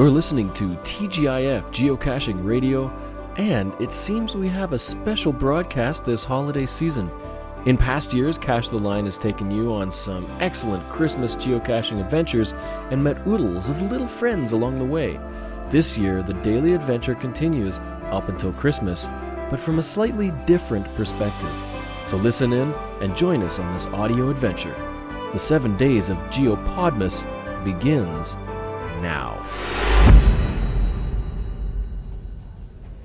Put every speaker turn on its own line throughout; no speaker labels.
You're listening to TGIF Geocaching Radio, and it seems we have a special broadcast this holiday season. In past years, Cache the Line has taken you on some excellent Christmas geocaching adventures and met oodles of little friends along the way. This year, the daily adventure continues up until Christmas, but from a slightly different perspective. So listen in and join us on this audio adventure. The seven days of Geopodmas begins now.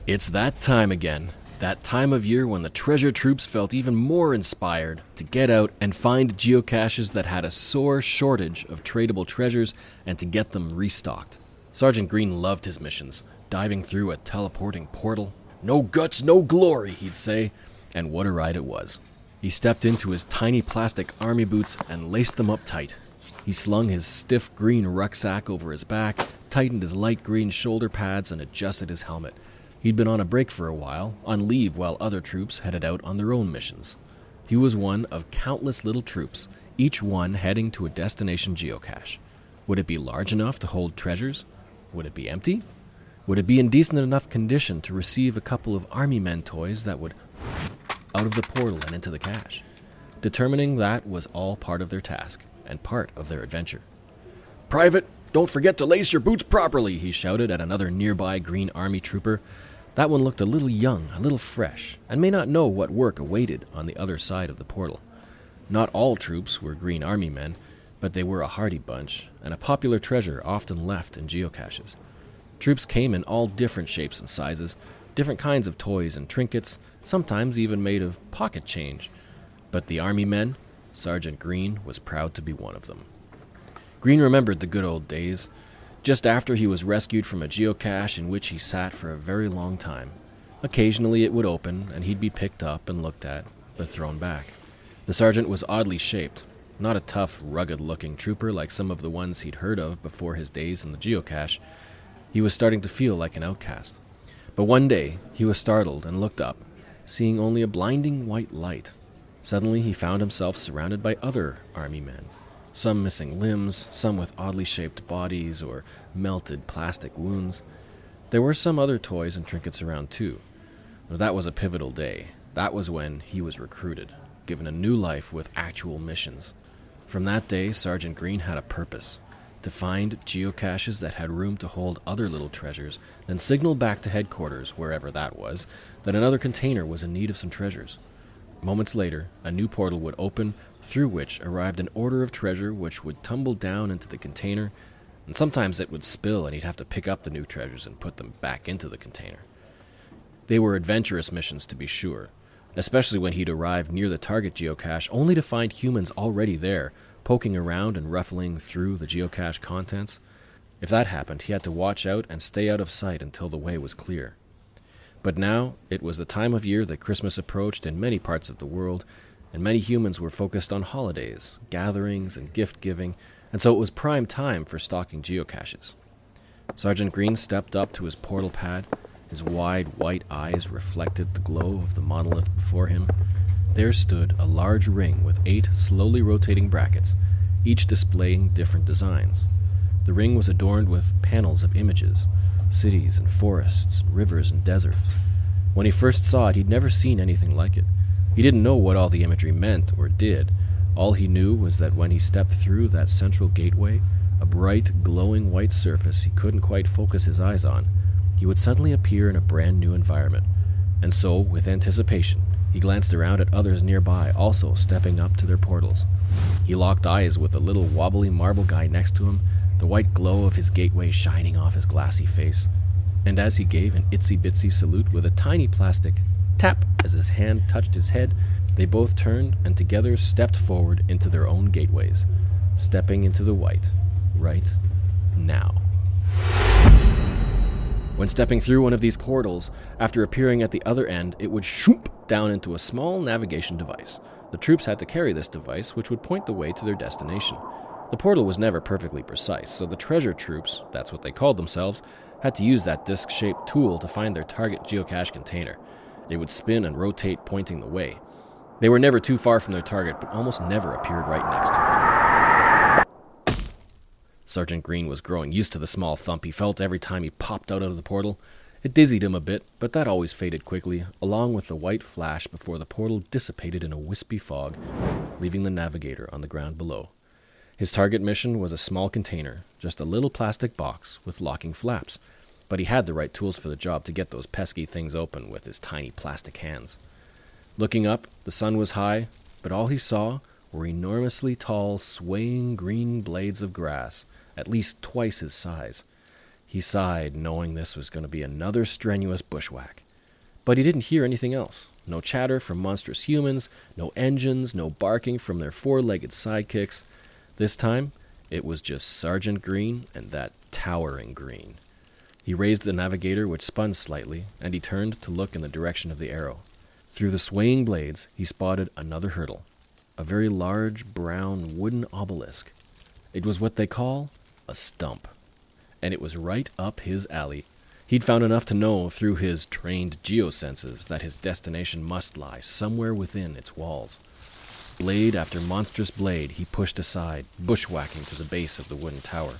It's that time again. That time of year when the treasure troops felt even more inspired to get out and find geocaches that had a sore shortage of tradable treasures and to get them restocked. Sergeant Green loved his missions, diving through a teleporting portal. No guts, no glory, he'd say, and what a ride it was. He stepped into his tiny plastic army boots and laced them up tight. He slung his stiff green rucksack over his back, tightened his light green shoulder pads, and adjusted his helmet. He'd been on a break for a while, on leave while other troops headed out on their own missions. He was one of countless little troops, each one heading to a destination geocache. Would it be large enough to hold treasures? Would it be empty? Would it be in decent enough condition to receive a couple of army men toys that would out of the portal and into the cache? Determining that was all part of their task and part of their adventure. Private, don't forget to lace your boots properly, he shouted at another nearby Green Army trooper that one looked a little young, a little fresh, and may not know what work awaited on the other side of the portal. Not all troops were Green Army men, but they were a hardy bunch, and a popular treasure often left in geocaches. Troops came in all different shapes and sizes, different kinds of toys and trinkets, sometimes even made of pocket change. But the Army men, Sergeant Green was proud to be one of them. Green remembered the good old days just after he was rescued from a geocache in which he sat for a very long time. Occasionally it would open, and he'd be picked up and looked at, but thrown back. The sergeant was oddly shaped, not a tough, rugged looking trooper like some of the ones he'd heard of before his days in the geocache. He was starting to feel like an outcast. But one day he was startled and looked up, seeing only a blinding white light. Suddenly he found himself surrounded by other army men some missing limbs, some with oddly shaped bodies or melted plastic wounds. There were some other toys and trinkets around too. That was a pivotal day. That was when he was recruited, given a new life with actual missions. From that day, Sergeant Green had a purpose to find geocaches that had room to hold other little treasures, then signal back to headquarters, wherever that was, that another container was in need of some treasures. Moments later, a new portal would open, through which arrived an order of treasure which would tumble down into the container, and sometimes it would spill and he'd have to pick up the new treasures and put them back into the container. They were adventurous missions, to be sure, especially when he'd arrived near the target geocache only to find humans already there, poking around and ruffling through the geocache contents. If that happened, he had to watch out and stay out of sight until the way was clear. But now it was the time of year that Christmas approached in many parts of the world, and many humans were focused on holidays, gatherings, and gift giving, and so it was prime time for stocking geocaches. Sergeant Green stepped up to his portal pad. His wide white eyes reflected the glow of the monolith before him. There stood a large ring with eight slowly rotating brackets, each displaying different designs. The ring was adorned with panels of images, cities and forests, rivers and deserts. When he first saw it, he'd never seen anything like it. He didn't know what all the imagery meant or did. All he knew was that when he stepped through that central gateway, a bright, glowing white surface he couldn't quite focus his eyes on, he would suddenly appear in a brand new environment. And so, with anticipation, he glanced around at others nearby, also stepping up to their portals. He locked eyes with a little wobbly marble guy next to him the white glow of his gateway shining off his glassy face. And as he gave an itsy bitsy salute with a tiny plastic tap as his hand touched his head, they both turned and together stepped forward into their own gateways, stepping into the white right now. When stepping through one of these portals, after appearing at the other end, it would shoop down into a small navigation device. The troops had to carry this device, which would point the way to their destination. The portal was never perfectly precise, so the treasure troops, that's what they called themselves, had to use that disc shaped tool to find their target geocache container. It would spin and rotate, pointing the way. They were never too far from their target, but almost never appeared right next to it. Sergeant Green was growing used to the small thump he felt every time he popped out of the portal. It dizzied him a bit, but that always faded quickly, along with the white flash before the portal dissipated in a wispy fog, leaving the navigator on the ground below. His target mission was a small container, just a little plastic box with locking flaps, but he had the right tools for the job to get those pesky things open with his tiny plastic hands. Looking up, the sun was high, but all he saw were enormously tall, swaying green blades of grass, at least twice his size. He sighed, knowing this was going to be another strenuous bushwhack. But he didn't hear anything else. No chatter from monstrous humans, no engines, no barking from their four legged sidekicks. This time, it was just Sergeant Green and that towering green. He raised the navigator, which spun slightly, and he turned to look in the direction of the arrow. Through the swaying blades, he spotted another hurdle a very large brown wooden obelisk. It was what they call a stump and it was right up his alley. He'd found enough to know through his trained geosenses that his destination must lie somewhere within its walls. Blade after monstrous blade he pushed aside, bushwhacking to the base of the wooden tower.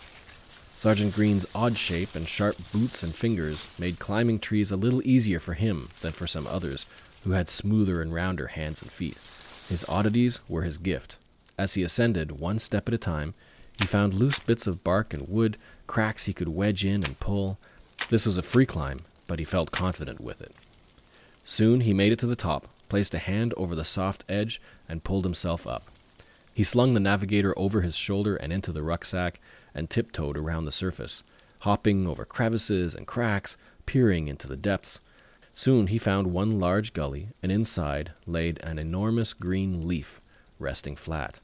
Sergeant Green's odd shape and sharp boots and fingers made climbing trees a little easier for him than for some others who had smoother and rounder hands and feet. His oddities were his gift. As he ascended, one step at a time, he found loose bits of bark and wood cracks he could wedge in and pull. This was a free climb, but he felt confident with it. Soon he made it to the top, placed a hand over the soft edge, and pulled himself up. He slung the navigator over his shoulder and into the rucksack and tiptoed around the surface, hopping over crevices and cracks, peering into the depths. Soon he found one large gully, and inside laid an enormous green leaf, resting flat.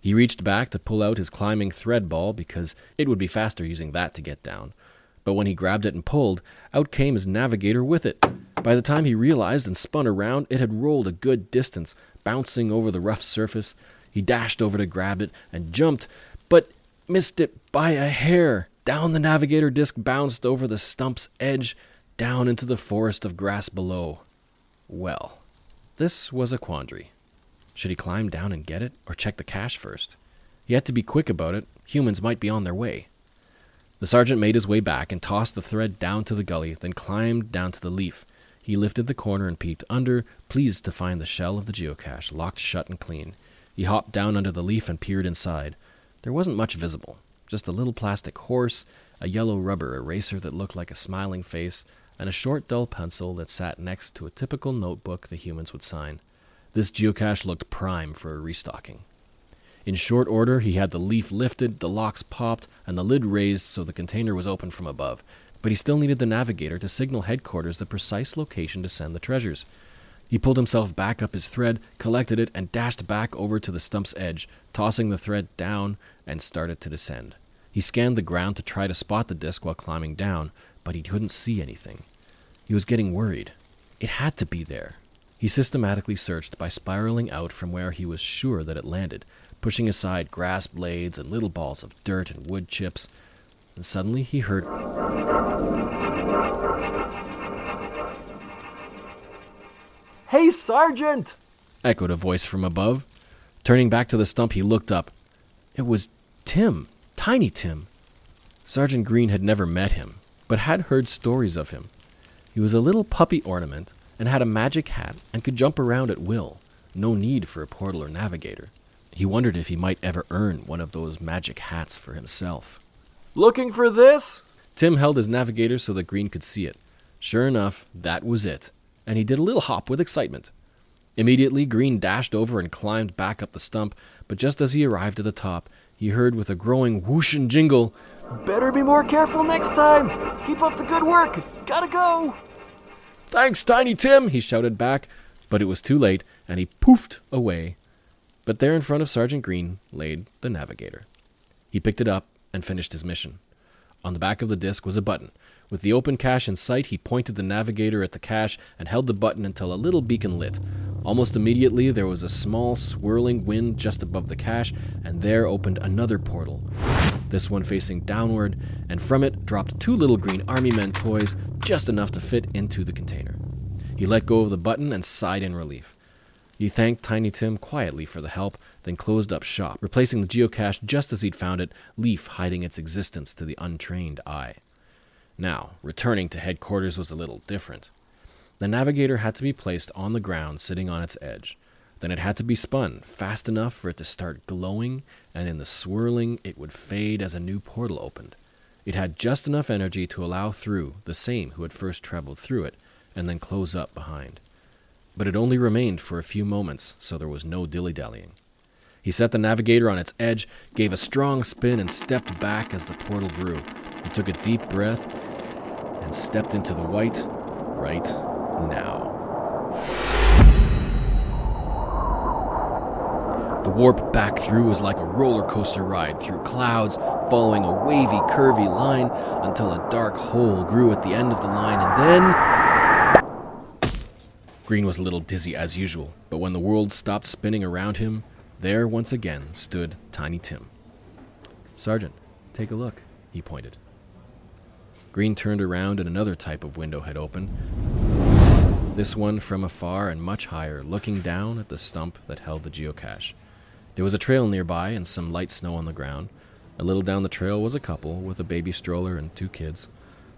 He reached back to pull out his climbing thread ball because it would be faster using that to get down. But when he grabbed it and pulled, out came his navigator with it. By the time he realized and spun around, it had rolled a good distance, bouncing over the rough surface. He dashed over to grab it and jumped, but missed it by a hair. Down the navigator disc bounced over the stump's edge, down into the forest of grass below. Well, this was a quandary. Should he climb down and get it, or check the cache first? He had to be quick about it. Humans might be on their way. The sergeant made his way back and tossed the thread down to the gully, then climbed down to the leaf. He lifted the corner and peeked under, pleased to find the shell of the geocache locked shut and clean. He hopped down under the leaf and peered inside. There wasn't much visible, just a little plastic horse, a yellow rubber eraser that looked like a smiling face, and a short dull pencil that sat next to a typical notebook the humans would sign. This geocache looked prime for a restocking. In short order, he had the leaf lifted, the locks popped, and the lid raised so the container was open from above. But he still needed the navigator to signal headquarters the precise location to send the treasures. He pulled himself back up his thread, collected it, and dashed back over to the stump's edge, tossing the thread down and started to descend. He scanned the ground to try to spot the disk while climbing down, but he couldn't see anything. He was getting worried. It had to be there. He systematically searched by spiraling out from where he was sure that it landed, pushing aside grass blades and little balls of dirt and wood chips. And suddenly he heard.
Hey, Sergeant!
echoed a voice from above. Turning back to the stump, he looked up. It was Tim, Tiny Tim. Sergeant Green had never met him, but had heard stories of him. He was a little puppy ornament and had a magic hat and could jump around at will. No need for a portal or navigator. He wondered if he might ever earn one of those magic hats for himself.
Looking for this?
Tim held his navigator so that Green could see it. Sure enough, that was it, and he did a little hop with excitement. Immediately, Green dashed over and climbed back up the stump, but just as he arrived at the top, he heard with a growing whoosh and jingle,
Better be more careful next time! Keep up the good work! Gotta go!
Thanks, Tiny Tim, he shouted back, but it was too late, and he poofed away. But there in front of Sergeant Green laid the navigator. He picked it up and finished his mission. On the back of the disk was a button. With the open cache in sight, he pointed the navigator at the cache and held the button until a little beacon lit. Almost immediately, there was a small swirling wind just above the cache, and there opened another portal this one facing downward, and from it dropped two little green army men toys, just enough to fit into the container. He let go of the button and sighed in relief. He thanked Tiny Tim quietly for the help, then closed up shop, replacing the geocache just as he'd found it, leaf hiding its existence to the untrained eye. Now, returning to headquarters was a little different. The navigator had to be placed on the ground, sitting on its edge. Then it had to be spun fast enough for it to start glowing, and in the swirling, it would fade as a new portal opened. It had just enough energy to allow through the same who had first traveled through it, and then close up behind. But it only remained for a few moments, so there was no dilly dallying. He set the navigator on its edge, gave a strong spin, and stepped back as the portal grew. He took a deep breath and stepped into the white right now. The warp back through was like a roller coaster ride through clouds, following a wavy, curvy line until a dark hole grew at the end of the line, and then. Green was a little dizzy as usual, but when the world stopped spinning around him, there once again stood Tiny Tim. Sergeant, take a look, he pointed. Green turned around and another type of window had opened. This one from afar and much higher, looking down at the stump that held the geocache. There was a trail nearby and some light snow on the ground. A little down the trail was a couple with a baby stroller and two kids.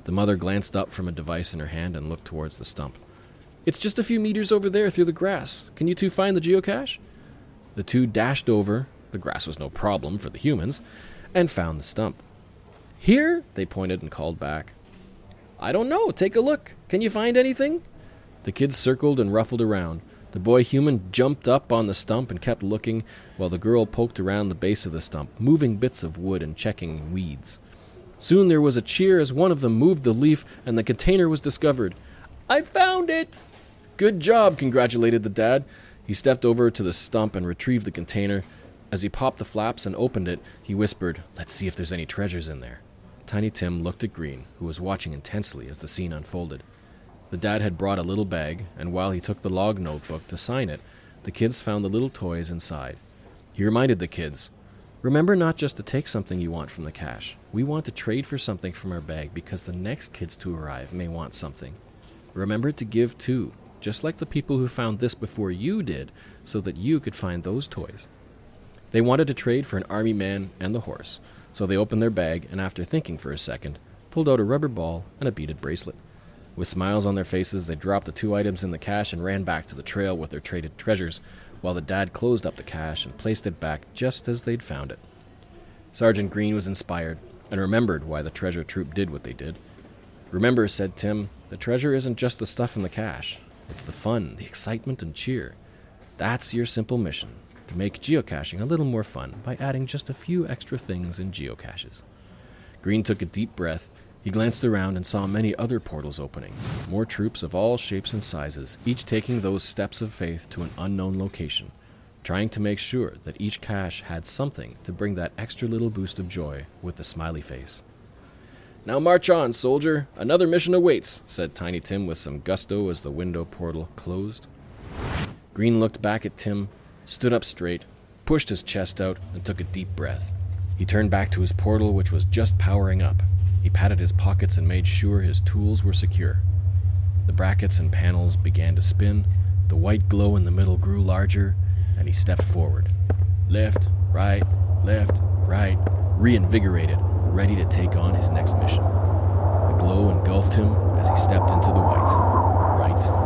The mother glanced up from a device in her hand and looked towards the stump. It's just a few meters over there through the grass. Can you two find the geocache? The two dashed over, the grass was no problem for the humans, and found the stump. Here? They pointed and called back. I don't know. Take a look. Can you find anything? The kids circled and ruffled around. The boy human jumped up on the stump and kept looking, while the girl poked around the base of the stump, moving bits of wood and checking weeds. Soon there was a cheer as one of them moved the leaf and the container was discovered. I found it! Good job, congratulated the dad. He stepped over to the stump and retrieved the container. As he popped the flaps and opened it, he whispered, Let's see if there's any treasures in there. Tiny Tim looked at Green, who was watching intensely as the scene unfolded. The dad had brought a little bag, and while he took the log notebook to sign it, the kids found the little toys inside. He reminded the kids Remember not just to take something you want from the cache. We want to trade for something from our bag because the next kids to arrive may want something. Remember to give too, just like the people who found this before you did, so that you could find those toys. They wanted to trade for an army man and the horse, so they opened their bag and, after thinking for a second, pulled out a rubber ball and a beaded bracelet. With smiles on their faces, they dropped the two items in the cache and ran back to the trail with their traded treasures, while the dad closed up the cache and placed it back just as they'd found it. Sergeant Green was inspired and remembered why the treasure troop did what they did. Remember, said Tim, the treasure isn't just the stuff in the cache, it's the fun, the excitement, and cheer. That's your simple mission to make geocaching a little more fun by adding just a few extra things in geocaches. Green took a deep breath he glanced around and saw many other portals opening, more troops of all shapes and sizes, each taking those steps of faith to an unknown location, trying to make sure that each cache had something to bring that extra little boost of joy with the smiley face. Now march on, soldier. Another mission awaits, said Tiny Tim with some gusto as the window portal closed. Green looked back at Tim, stood up straight, pushed his chest out, and took a deep breath. He turned back to his portal, which was just powering up. He patted his pockets and made sure his tools were secure. The brackets and panels began to spin, the white glow in the middle grew larger, and he stepped forward. Left, right, left, right, reinvigorated, ready to take on his next mission. The glow engulfed him as he stepped into the white. Right.